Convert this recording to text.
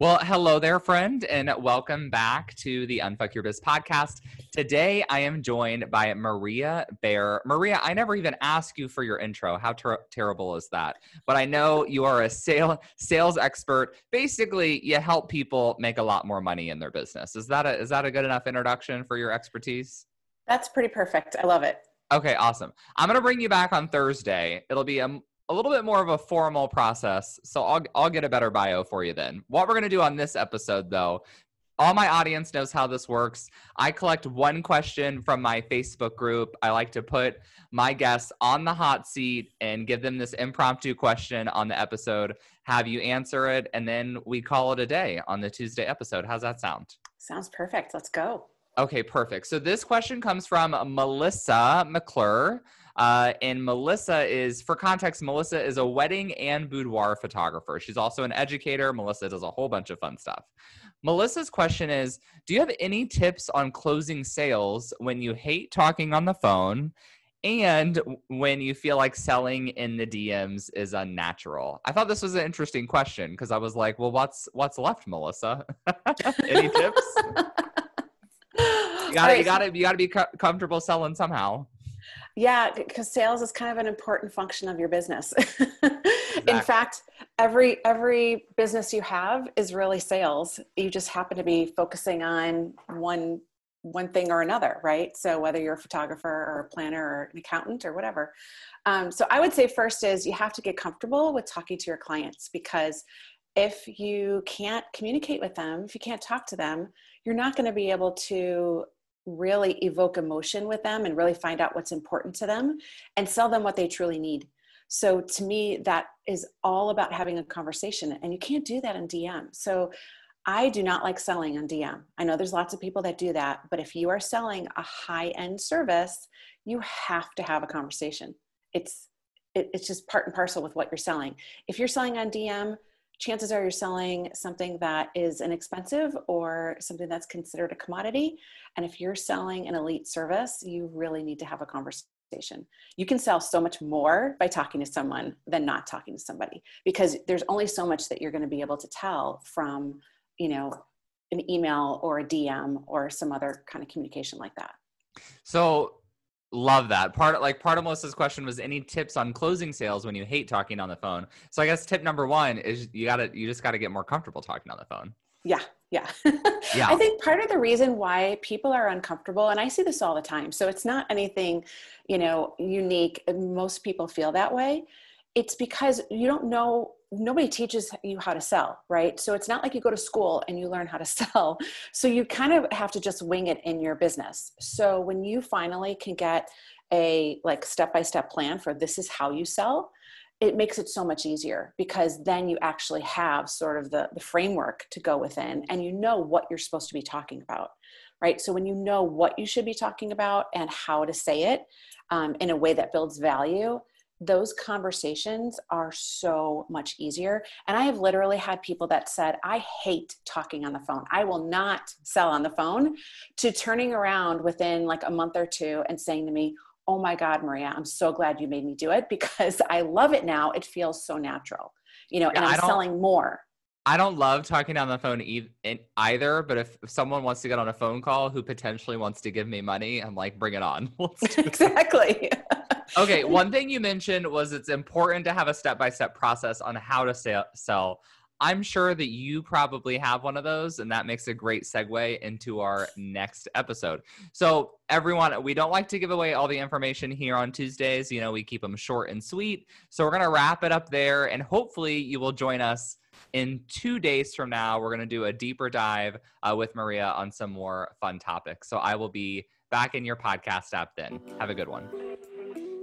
Well, hello there, friend, and welcome back to the Unfuck Your Biz podcast. Today, I am joined by Maria Baer. Maria, I never even asked you for your intro. How ter- terrible is that? But I know you are a sale sales expert. Basically, you help people make a lot more money in their business. Is that a is that a good enough introduction for your expertise? That's pretty perfect. I love it. Okay, awesome. I'm going to bring you back on Thursday. It'll be a, a little bit more of a formal process. So I'll, I'll get a better bio for you then. What we're going to do on this episode, though, all my audience knows how this works. I collect one question from my Facebook group. I like to put my guests on the hot seat and give them this impromptu question on the episode, have you answer it, and then we call it a day on the Tuesday episode. How's that sound? Sounds perfect. Let's go. Okay, perfect. So this question comes from Melissa McClure. Uh, and Melissa is, for context, Melissa is a wedding and boudoir photographer. She's also an educator. Melissa does a whole bunch of fun stuff. Melissa's question is Do you have any tips on closing sales when you hate talking on the phone and when you feel like selling in the DMs is unnatural? I thought this was an interesting question because I was like, well, what's what's left, Melissa? any tips? you got to you got to you got to be co- comfortable selling somehow. Yeah, because sales is kind of an important function of your business. exactly. In fact, every every business you have is really sales. You just happen to be focusing on one one thing or another, right? So whether you're a photographer or a planner or an accountant or whatever. Um, so I would say first is you have to get comfortable with talking to your clients because if you can't communicate with them, if you can't talk to them, you're not going to be able to really evoke emotion with them and really find out what's important to them and sell them what they truly need. So to me, that is all about having a conversation, and you can't do that in DM. So I do not like selling on DM. I know there's lots of people that do that, but if you are selling a high end service, you have to have a conversation. It's it, it's just part and parcel with what you're selling. If you're selling on DM, chances are you're selling something that is inexpensive or something that's considered a commodity. And if you're selling an elite service, you really need to have a conversation. You can sell so much more by talking to someone than not talking to somebody because there's only so much that you're going to be able to tell from, you know, an email or a DM or some other kind of communication like that. So Love that. Part like part of Melissa's question was any tips on closing sales when you hate talking on the phone. So I guess tip number one is you gotta you just gotta get more comfortable talking on the phone. Yeah, yeah. yeah. I think part of the reason why people are uncomfortable, and I see this all the time, so it's not anything, you know, unique. Most people feel that way. It's because you don't know nobody teaches you how to sell, right? So it's not like you go to school and you learn how to sell. So you kind of have to just wing it in your business. So when you finally can get a like step-by-step plan for this is how you sell, it makes it so much easier because then you actually have sort of the, the framework to go within and you know what you're supposed to be talking about right so when you know what you should be talking about and how to say it um, in a way that builds value those conversations are so much easier. And I have literally had people that said, I hate talking on the phone. I will not sell on the phone, to turning around within like a month or two and saying to me, Oh my God, Maria, I'm so glad you made me do it because I love it now. It feels so natural, you know, yeah, and I'm selling more. I don't love talking on the phone e- either, but if, if, someone wants to get on a phone call who potentially wants to give me money, I'm like, bring it on. exactly. okay, one thing you mentioned was it's important to have a step by step process on how to sell, sell. I'm sure that you probably have one of those, and that makes a great segue into our next episode. So, everyone, we don't like to give away all the information here on Tuesdays. You know, we keep them short and sweet. So, we're going to wrap it up there, and hopefully, you will join us in two days from now. We're going to do a deeper dive uh, with Maria on some more fun topics. So, I will be back in your podcast app then. Have a good one.